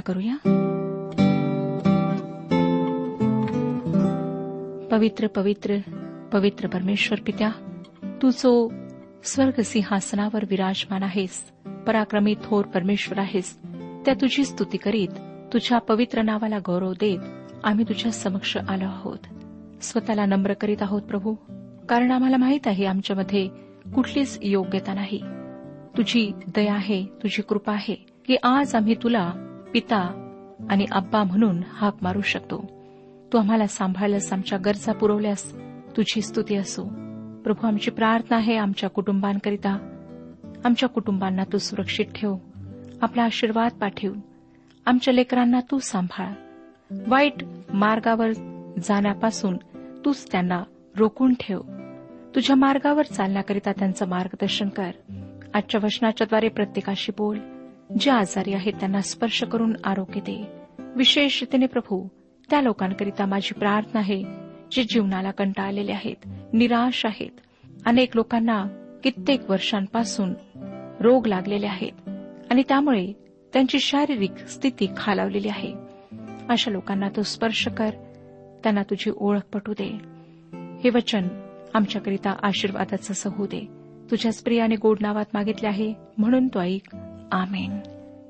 प्रार्थना करूया. पवित्र पवित्र पवित्र परमेश्वर पित्या तू जो स्वर्ग सिंहासनावर विराजमान आहेस पराक्रमी थोर परमेश्वर आहेस त्या तुझी स्तुती करीत तुझ्या पवित्र नावाला गौरव देत आम्ही तुझ्या समक्ष आलो आहोत. स्वतःला नम्र करीत आहोत प्रभू कारण आम्हाला माहीत आहे आमच्यामध्ये कुठलीच योग्यता नाही. तुझी दया आहे तुझी कृपा आहे की आज आम्ही तुला पिता आणि अब्बा म्हणून हाक मारू शकतो. तू आम्हाला सांभाळलंस आमच्या गरजा पुरवल्यास तुझी स्तुती असो. प्रभू आमची प्रार्थना आहे आमच्या कुटुंबांकरिता. आमच्या कुटुंबांना तू सुरक्षित ठेव. आपला आशीर्वाद पाठव. आमच्या लेकरांना तू सांभाळ. वाईट मार्गावर जाण्यापासून तूच त्यांना रोखून ठेव. तुझ्या मार्गावर चालण्याकरिता त्यांचं मार्गदर्शन कर. आजच्या वचनाच्याद्वारे प्रत्येकाशी बोल. जे आजारी आहेत त्यांना स्पर्श करून आरोग्य दे. विशेषतेने प्रभू त्या लोकांकरिता माझी प्रार्थना आहे जे जीवनाला कंटाळलेले आहेत निराश आहेत. अनेक लोकांना कित्येक वर्षांपासून रोग लागलेले आहेत आणि त्यामुळे त्यांची शारीरिक स्थिती खालावलेली आहे. अशा लोकांना तू स्पर्श कर त्यांना तुझी ओळख पटू दे. हे वचन आमच्याकरिता आशीर्वादाचं असं होऊ दे. तुझ्याच प्रियाने गोड नावात मागितले आहे म्हणून तो ऐक. आमेन.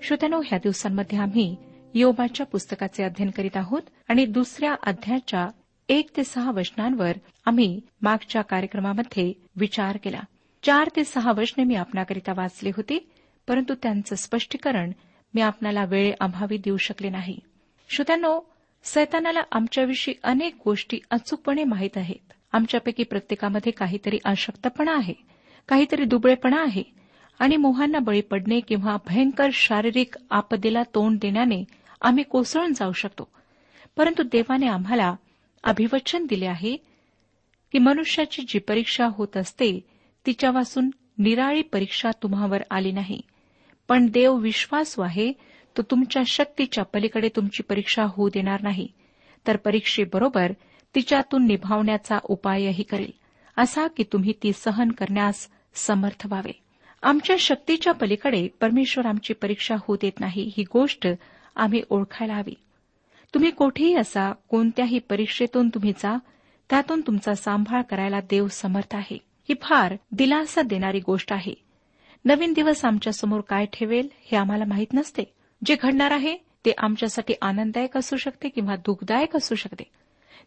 श्रोत्यानो ह्या दिवसांमध्ये आम्ही योबाच्या पुस्तकाचे अध्ययन करीत आहोत आणि दुसऱ्या अध्यायाच्या एक ते सहा वचनांवर आम्ही मागच्या कार्यक्रमामध्ये विचार केला. चार ते सहा वचने मी आपणाकरिता वाचली होती परंतु त्यांचं स्पष्टीकरण मी आपणाला वेळे अभावी देऊ शकले नाही. श्रोत्यानो सैतानाला आमच्याविषयी अनेक गोष्टी अचूकपणे माहीत आहेत. आमच्यापैकी प्रत्येकामध्ये काहीतरी अशक्तपणा आहे काहीतरी दुबळेपणा आहे आणि मोहांना बळी पडणे किंवा भयंकर शारीरिक आपदेला तोंड देण्याने आम्ही कोसळून जाऊ शकतो. परंतु देवाने आम्हाला अभिवचन दिले आहे की मनुष्याची जी परीक्षा होत असते तिच्यापासून निराळी परीक्षा तुम्हावर आली नाही. पण देव विश्वासू आहे तो तुमच्या शक्तीच्या पलीकडे तुमची परीक्षा होऊ देणार नाही. तर परीक्षेबरोबर तिच्यातून निभावण्याचा उपायही करेल. असा की तुम्ही ती सहन करण्यास समर्थ व्हावे. आमच्या शक्तीच्या पलीकडे परमेश्वर आमची परीक्षा होऊ देत नाही. ही गोष्ट आम्ही ओळखायला हवी. तुम्ही कोठेही असा कोणत्याही परीक्षेतून तुम्ही जा त्यातून तुमचा सांभाळ करायला देव समर्थ आहे. ही फार दिलासा देणारी गोष्ट आहे. नवीन दिवस आमच्यासमोर काय ठेवेल हे आम्हाला माहीत नसते. जे घडणार आहे ते आमच्यासाठी आनंददायक असू शकते किंवा दुःखदायक असू शकते.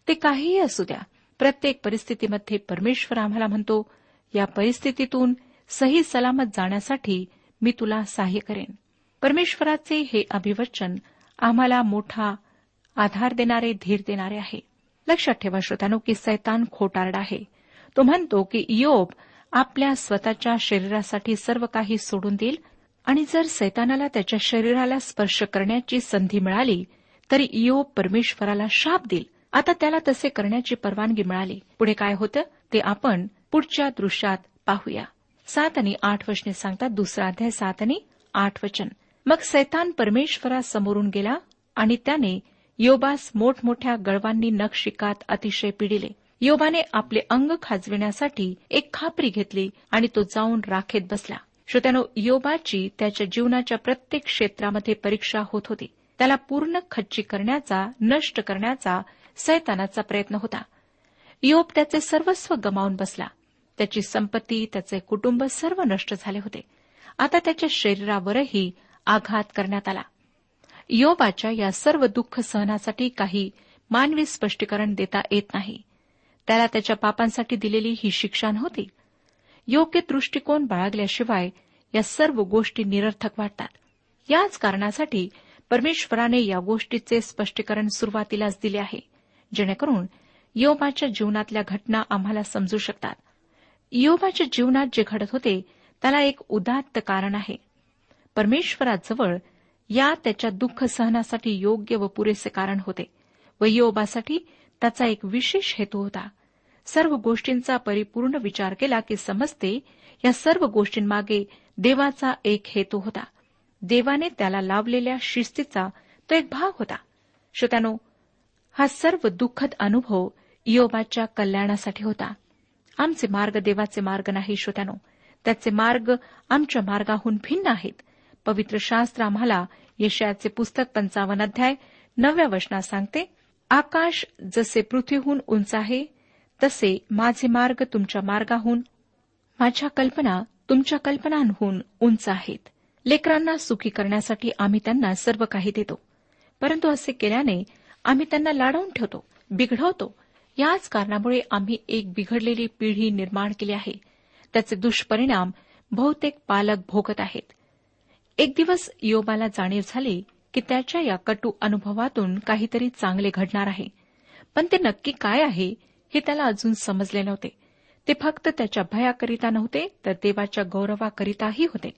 ते काहीही असू द्या. प्रत्येक परिस्थितीमध्ये परमेश्वर आम्हाला म्हणतो या परिस्थितीतून सही सलामत जाण्यासाठी मी तुला सहाय्य करेन. परमेश्वराचे हे अभिवचन आम्हाला मोठा आधार देणारे धीर देणारे आहे. लक्षात ठेवा श्रोतानो की सैतान खोटारडा आहे. तो म्हणतो की योब आपल्या स्वतःच्या शरीरासाठी सर्व काही सोडून देईल आणि जर सैतानाला त्याच्या शरीराला स्पर्श करण्याची संधी मिळाली तर योब परमेश्वराला शाप देईल. आता त्याला तसे करण्याची परवानगी मिळाली. पुढे काय होतं? ते आपण पुढच्या दृश्यात पाहूया. सात आणि आठ वचने सांगतात दुसरा अध्याय सात आणि आठ वचन. मग सैतान परमेश्वरासमोरून गेला आणि त्याने योबास मोठमोठ्या गळवांनी नक्षिकात अतिशय पिडिले. योबाने आपले अंग खाजविण्यासाठी एक खापरी घेतली आणि तो जाऊन राखेत बसला. श्रोत्यानो योबाची त्याच्या जीवनाच्या प्रत्येक क्षेत्रामध्ये परीक्षा होत होती. त्याला पूर्ण खच्ची करण्याचा नष्ट करण्याचा सैतानाचा प्रयत्न होता. योब त्याचे सर्वस्व गमावून बसला. त्याची संपत्ती त्याचे कुटुंब सर्व नष्ट झाले होते. आता त्याच्या शरीरावरही आघात करण्यात आला. योबाच्या या सर्व दुःख सहनासाठी काही मानवी स्पष्टीकरण देता येत नाही. त्याला त्याच्या पापांसाठी दिलेली ही शिक्षा नव्हती. योग्य दृष्टिकोन बाळगल्याशिवाय या सर्व गोष्टी निरर्थक वाटतात. याच कारणासाठी परमेश्वराने या गोष्टीचे स्पष्टीकरण सुरुवातीलाच दिले आहे जेणेकरून योबाच्या जीवनातल्या घटना आम्हाला समजू शकतात. योबाच्या जीवनात जे घडत होते त्याला एक उदात्त कारण आहे. परमेश्वराजवळ या त्याच्या दुःख सहनासाठी योग्य व पुरेसे कारण होते व योबासाठी त्याचा एक विशेष हेतू होता. सर्व गोष्टींचा परिपूर्ण विचार केला की समजते या सर्व गोष्टींमागे देवाचा एक हेतू होता. देवाने त्याला लावलेल्या शिस्तीचा तो एक भाग होता. श्रोत्यानो हा सर्व दुःखद अनुभव योबाच्या कल्याणासाठी होता. आमचे मार्ग देवाचे मार्ग नाही श्रोत्यानो. त्याचे मार्ग आमच्या मार्गाहून भिन्न आहेत. पवित्र शास्त्र आम्हाला यशयाचे पुस्तक पंचावन्न अध्याय नवव्या वचनात सांगते आकाश जसे पृथ्वीहून उंच आहे तसे माझे मार्ग तुमच्या मार्गाहून माझ्या कल्पना तुमच्या कल्पनांहून उंच आहेत. लेकरांना सुखी करण्यासाठी आम्ही त्यांना सर्व काही देतो. परंतु असे केल्याने आम्ही त्यांना लाडवून ठेवतो बिघडवतो याच कारणामुळे आम्ही एक बिघडलेली पिढी निर्माण केली आहे. त्याचे दुष्परिणाम बहुतेक पालक भोगत आहेत. एक दिवस योबाला जाणीव झाली की त्याच्या या कटू अनुभवातून काहीतरी चांगले घडणार आहे. पण ते नक्की काय आहे हे त्याला अजून समजले नव्हते. ते फक्त त्याच्या भयाकरिता नव्हते तर देवाच्या गौरवाकरिताही होते.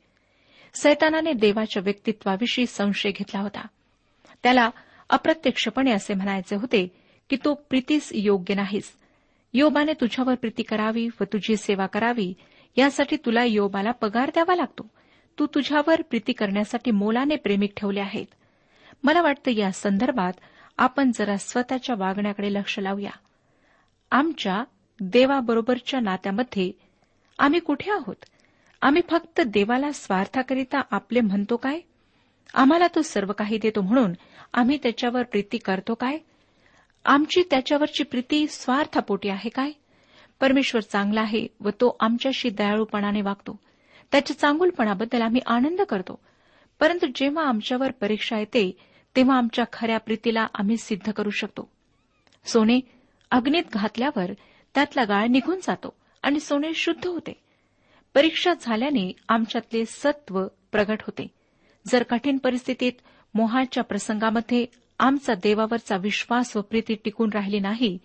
सैतानाने देवाच्या व्यक्तित्वाविषयी संशय घेतला होता. त्याला अप्रत्यक्षपणे असे म्हणायचे होते की तो प्रीतीस योग्य नाहीस. योबाने तुझ्यावर प्रीती करावी व तुझी सेवा करावी यासाठी तुला योबाला पगार द्यावा लागतो. तू तुझ्यावर प्रीती करण्यासाठी मोलाने प्रेमिक ठेवले आहेत. मला वाटतं या संदर्भात आपण जरा स्वतःच्या वागण्याकडे लक्ष लावूया. आमच्या देवाबरोबरच्या नात्यामध्ये आम्ही कुठे आहोत? आम्ही फक्त देवाला स्वार्थाकरिता आपले म्हणतो काय? आम्हाला तो सर्व काही देतो म्हणून आम्ही त्याच्यावर प्रीती करतो काय? आमची त्याच्यावरची प्रीती स्वार्थापोटी आहे काय? परमेश्वर चांगला आहे व तो आमच्याशी दयाळूपणाने वागतो. त्याच्या चांगुलपणाबद्दल आम्ही आनंद करतो. परंतु जेव्हा आमच्यावर परीक्षा येते तेव्हा आमच्या खऱ्या प्रीतीला आम्ही सिद्ध करू शकतो. सोने अग्नीत घातल्यावर त्यातला गाळ निघून जातो आणि सोने शुद्ध होते. परीक्षा झाल्याने आमच्यातले सत्व प्रगट होते. जर कठीण परिस्थितीत मोहाच्या प्रसंगामध्ये आमचा देवावरचा विश्वास व प्रीती टिकून राहिली नाही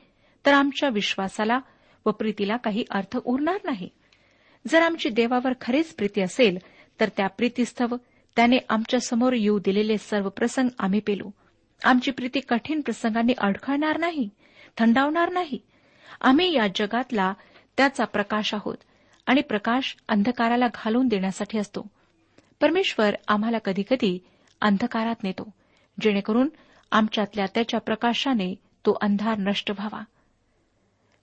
तर आमच्या विश्वासाला व प्रीतीला काही अर्थ उरणार नाही. जर आमची देवावर खरीच प्रीती असेल तर त्या प्रीतीस्तव त्याने आमच्यासमोर येऊ दिलेले सर्व प्रसंग आम्ही पेलू. आमची प्रीती कठीण प्रसंगांनी अडखळणार नाही थंडावणार नाही. आम्ही या जगातला त्याचा प्रकाश आहोत आणि प्रकाश अंधकाराला घालून देण्यासाठी असतो. परमेश्वर आम्हाला कधीकधी अंधकारात नेतो जेणेकरून आमच्यातल्या त्याच्या प्रकाशाने तो अंधार नष्ट व्हावा.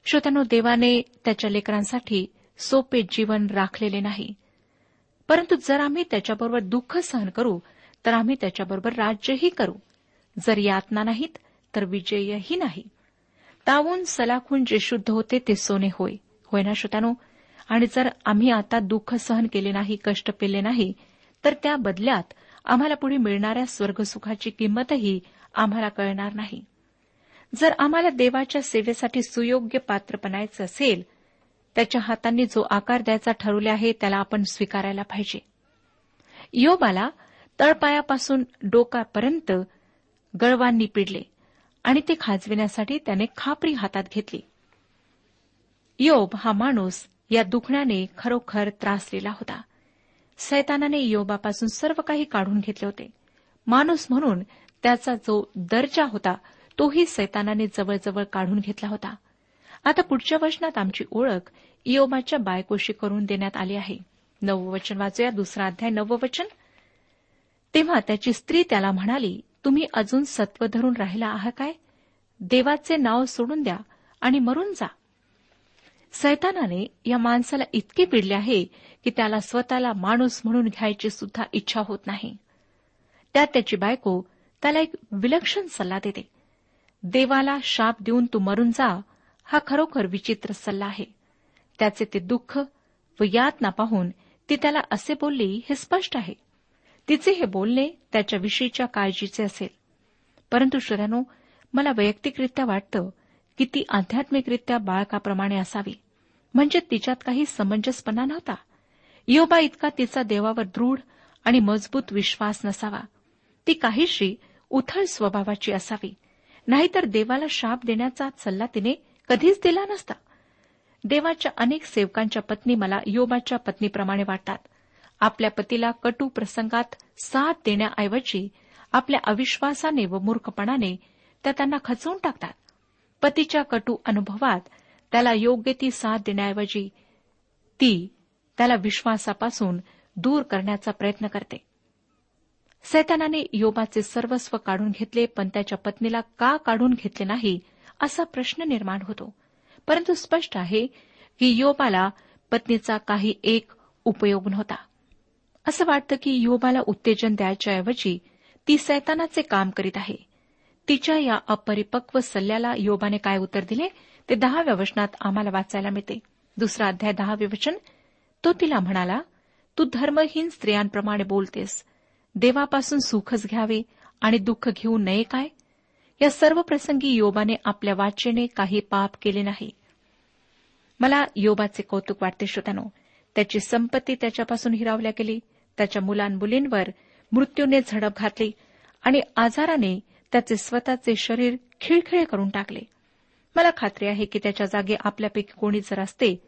श्रोत्यानो देवाने त्याच्या लेकरांसाठी सोपे जीवन राखलेले नाही. परंतु जर आम्ही त्याच्याबरोबर दुःख सहन करू तर आम्ही त्याच्याबरोबर राज्यही करू. जर यातना नाहीत तर विजयही नाही. तावून सलाखून जे शुद्ध होते ते सोने होय. होय ना श्रोत्यानो? आणि जर आम्ही आता दुःख सहन केले नाही कष्ट पेले नाही तर त्या बदल्यात आम्हाला पुढे मिळणाऱ्या स्वर्गसुखाची किंमतही आम्हाला कळणार नाही. जर आम्हाला देवाच्या सेवेसाठी सुयोग्य पात्र बनायचं असेल त्याच्या हातांनी जो आकार द्यायचा ठरवले आहे त्याला आपण स्वीकारायला पाहिजे. योबाला तळपायापासून डोकापर्यंत गळवांनी पिडले आणि ते खाजविण्यासाठी त्याने खापरी हातात घेतली. योब हा माणूस या दुखण्याने खरोखर त्रासलेला होता. सैतानाने योबापासून सर्व काही काढून घेतले होते. माणूस म्हणून त्याचा जो दर्जा होता तोही सैतानाने जवळजवळ काढून घेतला होता. आता पुढच्या वचनात आमची ओळख इयोबाच्या बायकोशी करून देण्यात आली आहे. नववचन वचन वाचूया दुसरा अध्याय नववचन तेव्हा त्याची स्त्री त्याला म्हणाली तुम्ही अजून सत्व धरून राहिला आहात काय? देवाचे नाव सोडून द्या आणि मरून जा. सैतानाने या माणसाला इतके पिडले आहे की त्याला स्वतःला माणूस म्हणून घ्यायची सुद्धा इच्छा होत नाही. त्यात त्याची बायको त्याला एक विलक्षण सल्ला देते. देवाला शाप देऊन तू मरून जा हा खरोखर विचित्र सल्ला आहे. त्याचे ते दुःख व यातना पाहून ती त्याला असे बोलली हे स्पष्ट आहे. तिचे हे बोलणे त्याच्याविषयीच्या काळजीचे असेल. परंतु श्रोत्यानो मला वैयक्तिकरित्या वाटतं की ती आध्यात्मिकरित्या बाळकाप्रमाणे असावी. म्हणजे तिच्यात काही समंजसपणा नव्हता. योबा इतका तिचा देवावर दृढ आणि मजबूत विश्वास नसावा. ती काहीशी उथळ स्वभावाची असावी. नाहीतर देवाला शाप देण्याचा सल्ला तिने कधीच दिला नसता. देवाच्या अनेक सेवकांच्या पत्नी मला योबाच्या पत्नीप्रमाणे वाटतात. आपल्या पतीला कटू प्रसंगात साथ देण्याऐवजी आपल्या अविश्वासाने व मूर्खपणाने त्या त्यांना खचवून टाकतात. पतीच्या कटू अनुभवात त्याला योग्य ती साथ देण्याऐवजी ती त्याला विश्वासापासून दूर करण्याचा प्रयत्न करते. सैतानाने योबाचे सर्वस्व काढून घेतले पण त्याच्या पत्नीला का काढून घेतले नाही असा प्रश्न निर्माण होतो. परंतु स्पष्ट आहे की योबाला पत्नीचा काही एक उपयोग नव्हता. असं वाटतं की योबाला उत्तेजन द्यायच्याऐवजी ती सैतानाचे काम करीत आहे. तिच्या या अपरिपक्व सल्ल्याला योबाने काय उत्तर दिले? ते दहाव्या वचनात आम्हाला वाचायला मिळते. दुसरा अध्याय दहावे वचन तो तिला म्हणाला तू धर्महीन स्त्रियांप्रमाणे बोलतेस. देवापासून सुखच घ्यावे आणि दुःख घेऊ नये काय? या सर्व प्रसंगी योबाने आपल्या वाचेने काही पाप केले नाही. मला योबाचे कौतुक वाटते श्रोतानो त्याची संपत्ती त्याच्यापासून हिरावल्या गेली. त्याच्या मुलांमुलींवर मृत्यूने झडप घातली आणि आजाराने त्याचे स्वतःचे शरीर खिळखिळे करून टाकले. मला खात्री आहे की त्याच्या जागे आपल्यापैकी कोणी जर असते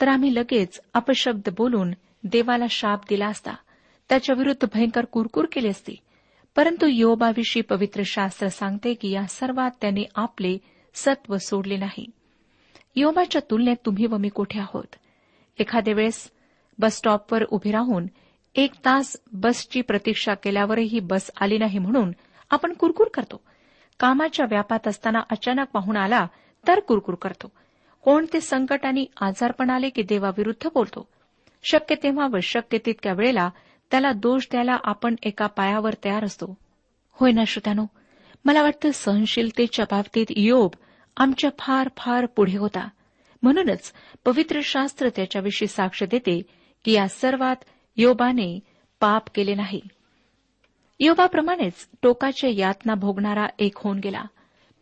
तर आम्ही लगेच अपशब्द बोलून देवाला शाप दिला असता. त्याच्याविरुद्ध भयंकर कुरकुर केली असती. परंतु योबाविषयी पवित्र शास्त्र सांगते की या सर्वात त्याने आपले सत्व सोडले नाही. योबाच्या तुलनेत तुम्ही व मी कुठे आहोत? एखाद्या वेळेस बस स्टॉपवर उभे राहून एक तास बसची प्रतीक्षा केल्यावरही बस आली नाही म्हणून आपण कुरकुर करतो. कामाच्या व्यापात असताना अचानक पाहून आला तर कुरकुर करतो. कोणते संकट आणि आजारपण आले की देवाविरुद्ध बोलतो. शक्य तेव्हा व शक्य तितक्या वेळेला त्याला दोष द्यायला आपण एका पायावर तयार असतो. होय ना श्रोत्यानो? मला वाटतं सहनशीलतेच्या बाबतीत योब आमच्या फार फार पुढे होता. म्हणूनच पवित्र शास्त्र त्याच्याविषयी साक्ष देते की या सर्वात योबाने पाप केले नाही. योबाप्रमाणेच टोकाच्या यातना भोगणारा एक होऊन गेला.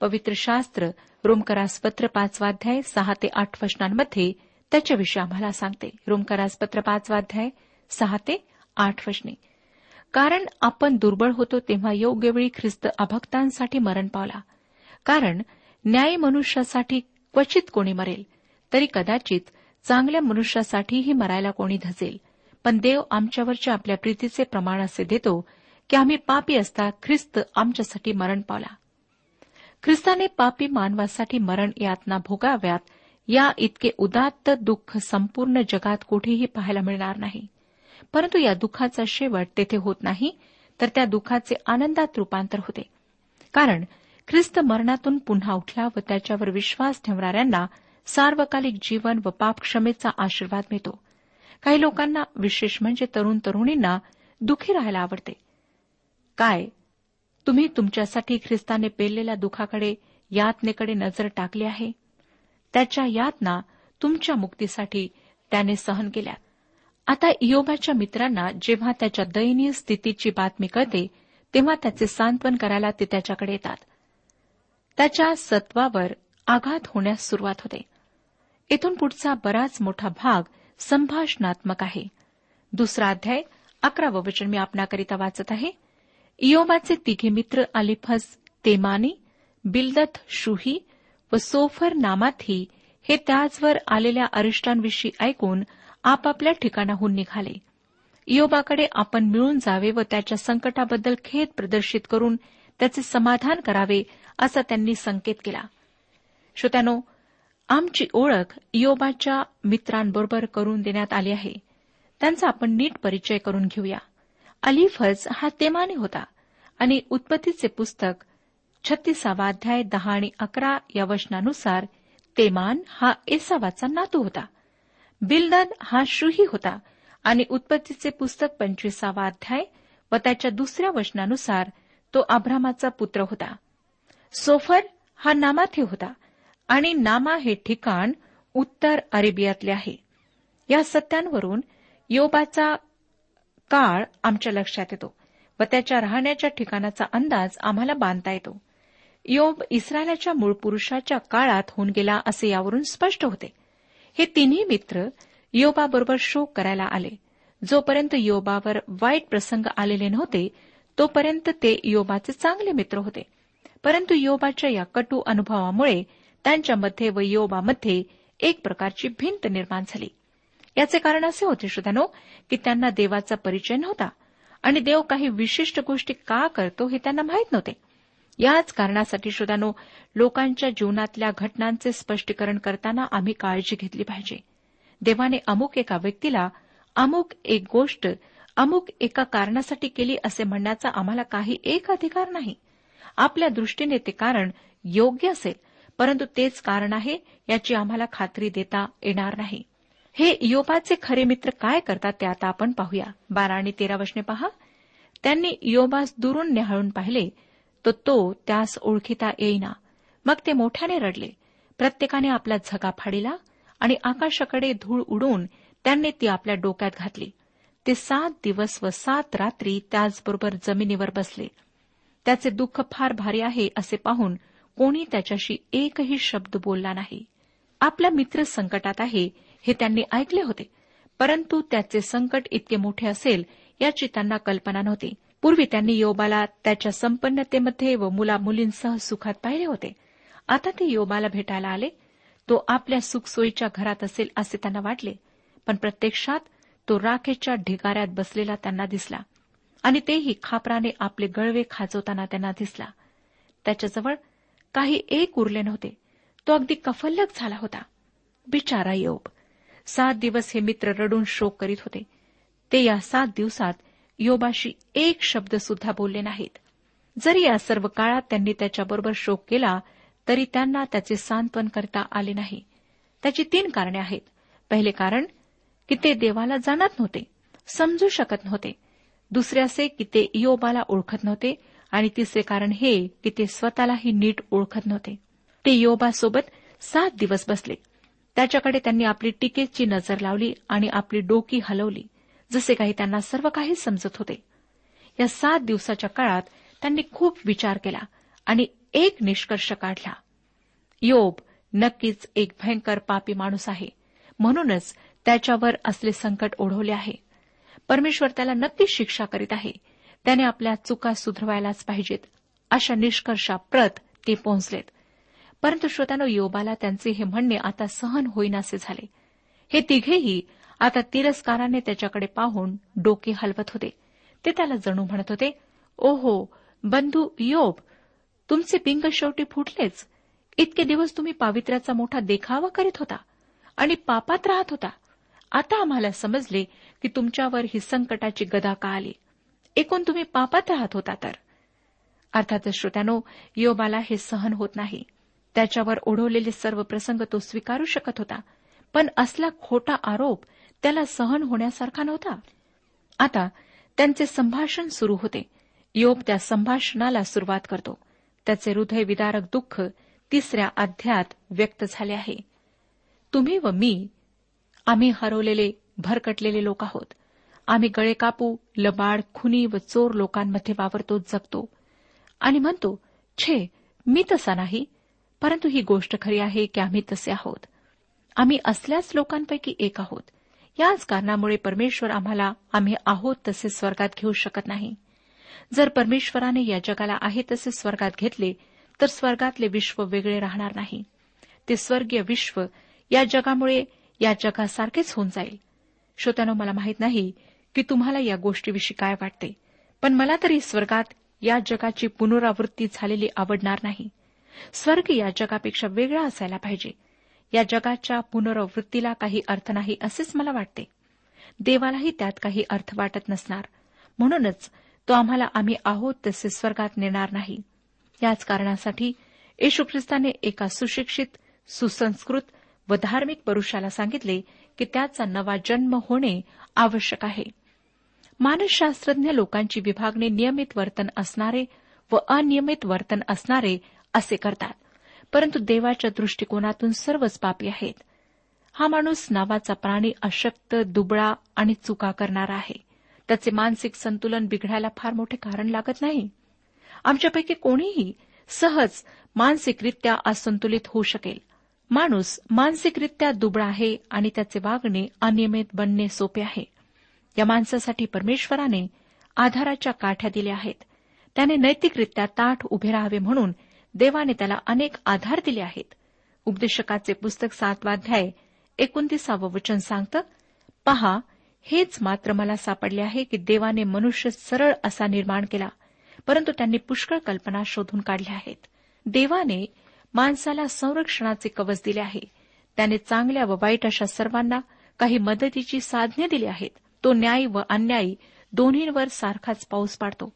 पवित्र शास्त्र रोमकरासपत्र पाचवाध्याय सहा ते आठ वचनांमध्ये त्याच्याविषयी आम्हाला सांगते. रोमकरासपत्र पाचवाध्याय सहा ते आठ वचने. कारण आपण दुर्बळ होतो तेव्हा योग्य वेळी ख्रिस्त अभक्तांसाठी मरण पावला. कारण न्याय मनुष्यासाठी क्वचित कोणी मरेल तरी कदाचित चांगल्या मनुष्यासाठीही मरायला कोणी धजेल. पण देव आमच्यावरच्या आपल्या प्रीतीचे प्रमाण असे देतो की आम्ही पापी असता ख्रिस्त आमच्यासाठी मरण पावला. ख्रिस्ताने पापी मानवासाठी मरण यातना भोगाव्यात या इतके उदात्त दुःख संपूर्ण जगात कुठेही पाहायला मिळणार नाही. परंतु या दुःखाचा शेवट तेथे होत नाही तर त्या दुःखाचे आनंदात रूपांतर होते. कारण ख्रिस्त मरणातून पुन्हा उठला व त्याच्यावर विश्वास ठेवणाऱ्यांना सार्वकालिक जीवन व पापक्षमेचा आशीर्वाद मिळतो. काही लोकांना विशेष म्हणजे तरुण तरुणींना दुःखी राहायला आवडते. काय? तुम्ही तुमच्यासाठी ख्रिस्ताने पेरलेल्या दुःखाकडे यातनेकडे नजर टाकली आहे. त्याच्या यातना तुमच्या मुक्तीसाठी त्याने सहन केल्या. आता इयोबाच्या मित्रांना जेव्हा त्याच्या दयनीय स्थितीची बातमी कळते तेव्हा त्याचे सांत्वन करायला ते त्याच्याकडे येतात. त्याच्या सत्वावर आघात होण्यास सुरुवात होते. इथून पुढचा बराच मोठा भाग संभाषणात्मक आहे. दुसरा अध्याय अकरावं वचन मी आपणाकरिता वाचत आहे. इयोबाचे तिघे मित्र अलिफस तेमानी बिलदत शुही व सोफर नामाथी हे त्याचवर आलेल्या अरिष्टांविषयी ऐकून आपापल्या ठिकाणाहून निघाले. इयोबाकडे आपण मिळून जावे व त्याच्या संकटाबद्दल खेद प्रदर्शित करून त्याचे समाधान करावे असा त्यांनी संकेत केला. श्रोत्यानो आमची ओळख इयोबाच्या मित्रांबरोबर करून देण्यात आली आहे. त्यांचा आपण नीट परिचय करून घेऊया. अलिफज हा तेमाने होता आणि उत्पत्तीचे पुस्तक छत्तीसावा अध्याय दहा आणि अकरा या वचनानुसार तेमान हा एसावाचा नातू होता. बिलदद हा शुही होता आणि उत्पत्तीचे पुस्तक पंचवीसावा अध्याय व त्याच्या दुसऱ्या वचनानुसार तो अब्रामाचा पुत्र होता. सोफर हा नामाथे होता आणि नामा हे ठिकाण उत्तर अरेबियातले आहे. या सत्यांवरून योबाचा काळ आमच्या लक्षात येतो व त्याच्या राहण्याच्या ठिकाणाचा अंदाज आम्हाला बांधता येतो. योब इस्रायलाच्या मूळ पुरुषाच्या काळात होऊन गेला असे यावरून स्पष्ट होते. हे तिन्ही मित्र योबाबरोबर शोक करायला आले. जोपर्यंत योबावर वाईट प्रसंग आलेले नव्हते तोपर्यंत ते योबाचे चांगले मित्र होते. परंतु योबाच्या या कटू अनुभवामुळे त्यांच्यामध्ये व योबामध्ये एक प्रकारची भिंत निर्माण झाली. याचे कारण असे होते श्रोत्यानो की त्यांना देवाचा परिचय नव्हता. आणि देव काही विशिष्ट गोष्टी का करतो हे त्यांना माहीत नव्हते. याच कारणासाठी श्रोत्यानो लोकांच्या जीवनातल्या घटनांचे स्पष्टीकरण करताना आम्ही काळजी घेतली पाहिजे. देवाने अमुक एका व्यक्तीला अमुक एक गोष्ट अमुक एका कारणासाठी केली असे म्हणण्याचा आम्हाला काही एक अधिकार नाही. आपल्या दृष्टीने ते कारण योग्य असेल परंतु तेच कारण आहे याची आम्हाला खात्री देता येणार नाही. हे योबाचे खरे मित्र काय करतात ते आता आपण पाहूया. बारा आणि तेरा वशने पहा. त्यांनी योबास दुरून न्याहाळून पाहिले. तो तो त्यास ओळखिता येईना. मग ते मोठ्याने रडले. प्रत्येकाने आपला झगा फाडिला आणि आकाशाकडे धूळ उडून त्यांनी ती आपल्या डोक्यात घातली. ते सात दिवस व सात रात्री त्याचबरोबर जमिनीवर बसले. त्याचे दुःख फार भारी आहे असे पाहून कोणी त्याच्याशी एकही शब्द बोलला नाही. आपला मित्र संकटात आहे. हे त्यांनी ऐकले होते. परंतु त्याचे संकट इतके मोठे असेल याची त्यांना कल्पना नव्हती. पूर्वी त्यांनी योबाला त्याच्या संपन्नतेमध्ये व मुला मुलींसह सुखात पाहिले होते. आता ते योबाला भेटायला आले. तो आपल्या सुखसोयीच्या घरात असेल असे त्यांना वाटले. पण प्रत्यक्षात तो राखेच्या ढिगाऱ्यात बसलेला त्यांना दिसला. आणि तेही खापराने आपले गळवे खाजवताना त्यांना दिसला. त्याच्याजवळ काही एक उरले नव्हते. तो अगदी कफल्लक झाला होता. बिचारा योब सात दिवस हे मित्र रडून शोक करीत होते. ते या सात दिवसात योबाशी एक शब्द सुद्धा बोलले नाहीत. जरी या सर्व काळात त्यांनी त्याच्याबरोबर शोक केला तरी त्यांना त्याचे सांत्वन करता आले नाही. त्याची तीन कारणे आहेत. पहिले कारण की ते देवाला जाणत नव्हते समजू शकत नव्हते. दुसरे असे की ते योबाला ओळखत नव्हते. आणि तिसरे कारण हे की ते स्वतःलाही नीट ओळखत नव्हते. ते योबासोबत सात दिवस बसले. त्याच्याकडे त्यांनी आपली टिकेची नजर लावली आणि आपली डोकी हलवली जसे काही त्यांना सर्व काही समजत होते. या सात दिवसाच्या काळात त्यांनी खूप विचार केला आणि एक निष्कर्ष काढला. योब नक्कीच एक भयंकर पापी माणूस आहे. म्हणूनच त्याच्यावर असले संकट ओढवले आहे. परमेश्वर त्याला नक्कीच शिक्षा करीत आहे. त्याने आपल्या चुका सुधरवायलाच पाहिजेत. अशा निष्कर्षाप्रत ते पोहोचलेत. परंतु श्रोत्यानो योबाला त्यांचे हे म्हणणे आता सहन होईनासे झाले. हे तिघेही आता तिरस्काराने त्याच्याकडे पाहून डोके हलवत होते. ते त्याला जणू म्हणत होते ओहो बंधू योब तुमचे पिंग शेवटी फुटलेच. इतके दिवस तुम्ही पावित्र्याचा मोठा देखावा करीत होता आणि पापात राहत होता. आता आम्हाला समजले की तुमच्यावर ही संकटाची गदा का आली. एकूण तुम्ही पापात राहत होता तर. अर्थातच श्रोत्यानो योबाला हे सहन होत नाही. त्याच्यावर ओढवलेले सर्व प्रसंग तो स्वीकारू शकत होता. पण असला खोटा आरोप त्याला सहन होण्यासारखा नव्हता. आता त्यांचे संभाषण सुरू होते. योब त्या संभाषणाला सुरुवात करतो. त्याचे हृदय विदारक दुःख तिसऱ्या अध्यात व्यक्त झाले आहे. तुम्ही व मी आम्ही हरवलेले भरकटलेले लोक आहोत. आम्ही गळे कापू लबाड खुनी व चोर लोकांमध्ये वावरतो जगतो. आणि म्हणतो छे मी तसा नाही. परंतु ही गोष्ट खरी आहे की आम्ही तसे आहोत. आम्ही असल्याच लोकांपैकी एक आहोत. याच कारणामुळे परमेश्वर आम्हाला आम्ही आहोत तसे स्वर्गात घेऊ शकत नाही. जर परमेश्वराने या जगाला आहे तसे स्वर्गात घेतले तर स्वर्गातले विश्व वेगळे राहणार नाही. ते स्वर्गीय विश्व या जगामुळे या जगासारखेच होऊन जाईल. श्रोत्यानो मला माहीत नाही की तुम्हाला या गोष्टीविषयी काय वाटते पण मला तरी स्वर्गात या जगाची पुनरावृत्ती झालेली आवडणार नाही. स्वर्ग या जगापेक्षा वेगळा असायला पाहिजे. या जगाच्या पुनरावृत्तीला काही अर्थ नाही असेच मला वाटते. देवालाही त्यात काही अर्थ वाटत नसणार. म्हणूनच तो आम्हाला आम्ही आहोत तसे स्वर्गात नेणार नाही. याच कारणासाठी येशू ख्रिस्ताने एका सुशिक्षित सुसंस्कृत व धार्मिक पुरुषाला सांगितले की त्याचा नवा जन्म होणे आवश्यक आहे. मानसशास्त्रज्ञ लोकांची विभागणी नियमित वर्तन असणारे व अनियमित वर्तन असणारे असे करतात. परंतु देवाच्या दृष्टिकोनातून सर्वच पापी आहेत. हा माणूस नावाचा प्राणी अशक्त दुबळा आणि चुका करणारा आहे. त्याचे मानसिक संतुलन बिघडायला फार मोठे कारण लागत नाही. आमच्यापैकी कोणीही सहज मानसिकरित्या असंतुलित होऊ शकेल. माणूस मानसिकरित्या दुबळा आहे आणि त्याचे वागणे अनियमित बनणे सोपे आहे. या माणसासाठी परमेश्वराने आधाराच्या काठ्या दिल्या आहेत. त्याने नैतिकरित्या ताठ उभे राहावे म्हणून देवाने त्याला अनेक आधार दिले आहेत. उपदेशकाचे पुस्तक सातवाध्याय एकोणतीसावं वचन सांगतं पहा हेच मात्र मला सापडले आहे की देवाने मनुष्य सरळ असा निर्माण केला परंतु त्यांनी पुष्कळ कल्पना शोधून काढल्या आहेत. देवाने माणसाला संरक्षणाचे कवच दिले आहे. त्याने चांगल्या व वाईट अशा सर्वांना काही मदतीची साधने दिली आहेत. तो न्याय व अन्यायी दोन्हींवर सारखाच पाऊस पाडतो.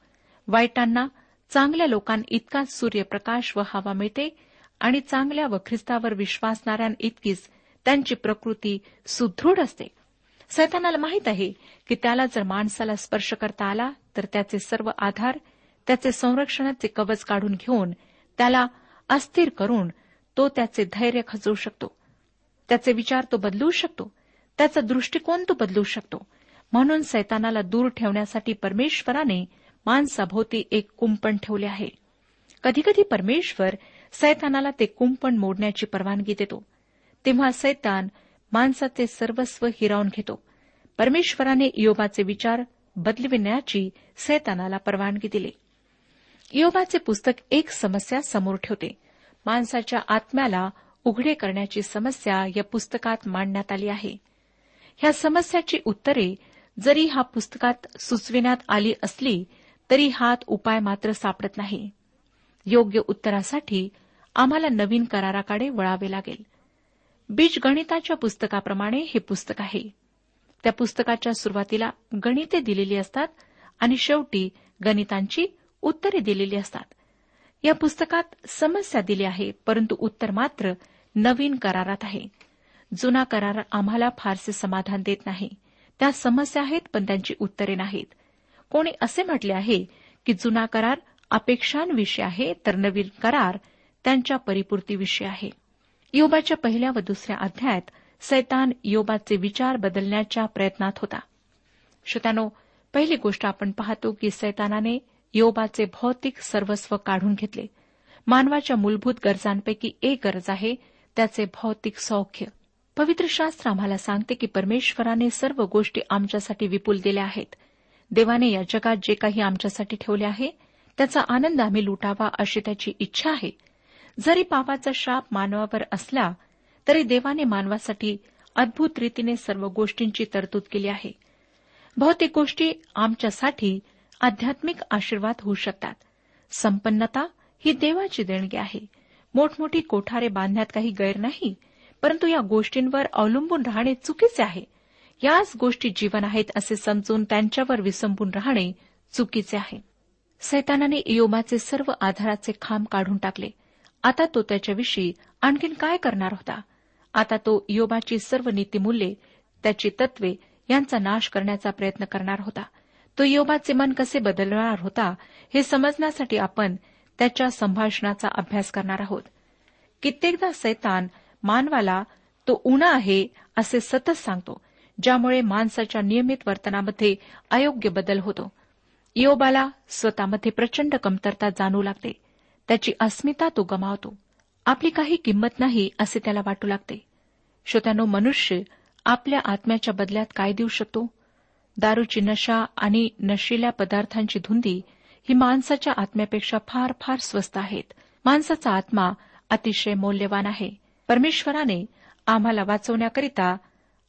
वाईटांना चांगल्या लोकांइतकाच सूर्यप्रकाश व हवा मिळते आणि चांगल्या व ख्रिस्तावर विश्वासणाऱ्यांइतकीच त्यांची प्रकृती सुदृढ असते. सैतानाला माहीत आहे की त्याला जर माणसाला स्पर्श करता आला तर त्याचे सर्व आधार त्याचे संरक्षणाचे कवच काढून घेऊन त्याला अस्थिर करून तो त्याचे धैर्य खचवू शकतो. त्याचे विचार तो बदलू शकतो. त्याचा दृष्टिकोन तो बदलू शकतो. म्हणून सैतानाला दूर ठेवण्यासाठी परमेश्वराने माणसाभोवती एक कुंपण ठेवले आहे. कधीकधी परमेश्वर सैतानाला ते कुंपण मोडण्याची परवानगी देतो. तेव्हा सैतान माणसाचे सर्वस्व हिरावून घेतो. परमेश्वराने योबाचे विचार बदलविण्याची सैतानाला परवानगी दिली. योबाचे पुस्तक एक समस्या समोर ठेवते. माणसाच्या आत्म्याला उघडे करण्याची समस्या या पुस्तकात मांडण्यात आली आहे. ह्या समस्याची उत्तरे जरी हा पुस्तकात सुचविण्यात आली असली तरी हात उपाय मात्र सापडत नाही. योग्य उत्तरासाठी आम्हाला नवीन कराराकडे वळावे लागेल. बीजगणिताच्या पुस्तकाप्रमाणे हे पुस्तक आहे. त्या पुस्तकाच्या सुरुवातीला गणिते दिलेली असतात आणि शेवटी गणितांची उत्तरे दिलेली असतात. या पुस्तकात समस्या दिली आहे परंतु उत्तर मात्र नवीन करारात आहे. जुना करार आम्हाला फारसे समाधान देत नाही. त्या समस्या आहेत पण त्यांची उत्तरे नाहीत. कोणी असे म्हटले आहे की जुना करार अपेक्षांविषयी आहे तर नवीन करार त्यांच्या परिपूर्तीविषयी आहे. योबाच्या पहिल्या व दुसऱ्या अध्यायात सैतान योबाचे विचार बदलण्याच्या प्रयत्नात होता. श्रोत्यानो पहिली गोष्ट आपण पाहतो की सैतानाने योबाचे भौतिक सर्वस्व काढून घेतले. मानवाच्या मूलभूत गरजांपैकी एक गरज आहे त्याचे भौतिक सौख्य. पवित्र शास्त्र आम्हाला सांगते की परमेश्वराने सर्व गोष्टी आमच्यासाठी विपुल दिल्या आहेत. देवाने या जगात जे काही आमच्यासाठी ठेवले आहे त्याचा आनंद आम्ही लुटावा अशी त्याची इच्छा आहे. जरी पापाचा शाप मानवावर असला तरी देवाने मानवासाठी अद्भुत रीतीने सर्व गोष्टींची तरतूद केली आहे. भौतिक गोष्टी आमच्यासाठी आध्यात्मिक आशीर्वाद होऊ शकतात. संपन्नता ही देवाची देणगी आहे. मोठमोठी कोठारे बांधण्यात काही गैर नाही परंतु या गोष्टींवर अवलंबून राहणे चुकीचे आहे. याच गोष्टी जीवन आहेत असे समजून त्यांच्यावर विसंबून राहणे चुकीचे आहे. सैतानाने इयोबाचे सर्व आधाराचे खांब काढून टाकले. आता तो त्याच्याविषयी आणखीन काय करणार होता? आता तो योबाची सर्व नीतीमूल्ये त्याची तत्वे यांचा नाश करण्याचा प्रयत्न करणार होता. तो योबाचे मन कसे बदलणार होता हे समजण्यासाठी आपण त्याच्या संभाषणाचा अभ्यास करणार आहोत. कित्येकदा सैतान मानवाला तो उणा आहे असे सतत सांगतो. ज्यामुळे माणसाच्या नियमित वर्तनामध्ये अयोग्य बदल होतो. योबाला स्वतःमध्ये प्रचंड कमतरता जाणू लागते. त्याची अस्मिता तो गमावतो. आपली काही किंमत नाही असे त्याला वाटू लागते. श्रोत्यानो मनुष्य आपल्या आत्म्याच्या बदल्यात काय देऊ शकतो? दारूची नशा आणि नशिल्या पदार्थांची धुंदी ही माणसाच्या आत्म्यापेक्षा फार फार स्वस्त आहेत. माणसाचा आत्मा अतिशय मौल्यवान आहे. परमेश्वराने आम्हाला वाचवण्याकरिता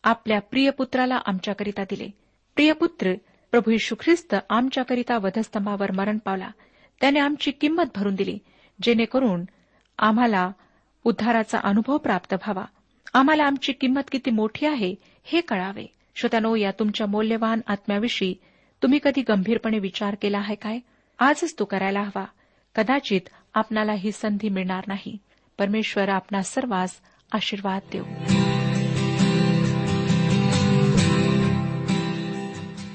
आपल्या प्रियपुत्राला आमच्याकरिता दिले. प्रियपुत्र प्रभू यशू ख्रिस्त आमच्याकरिता वधस्तंभावर मरण पावला. त्याने आमची किंमत भरून दिली जेणेकरून आम्हाला उद्धाराचा अनुभव प्राप्त व्हावा. आम्हाला आमची किंमत किती मोठी आहे हे कळावे. श्रोत्यानो या तुमच्या मौल्यवान आत्म्याविषयी तुम्ही कधी गंभीरपणे विचार केला आहे काय? आजच तो करायला हवा. कदाचित आपणाला ही संधी मिळणार नाही. परमेश्वर आपणा सर्वांस आशीर्वाद देऊ.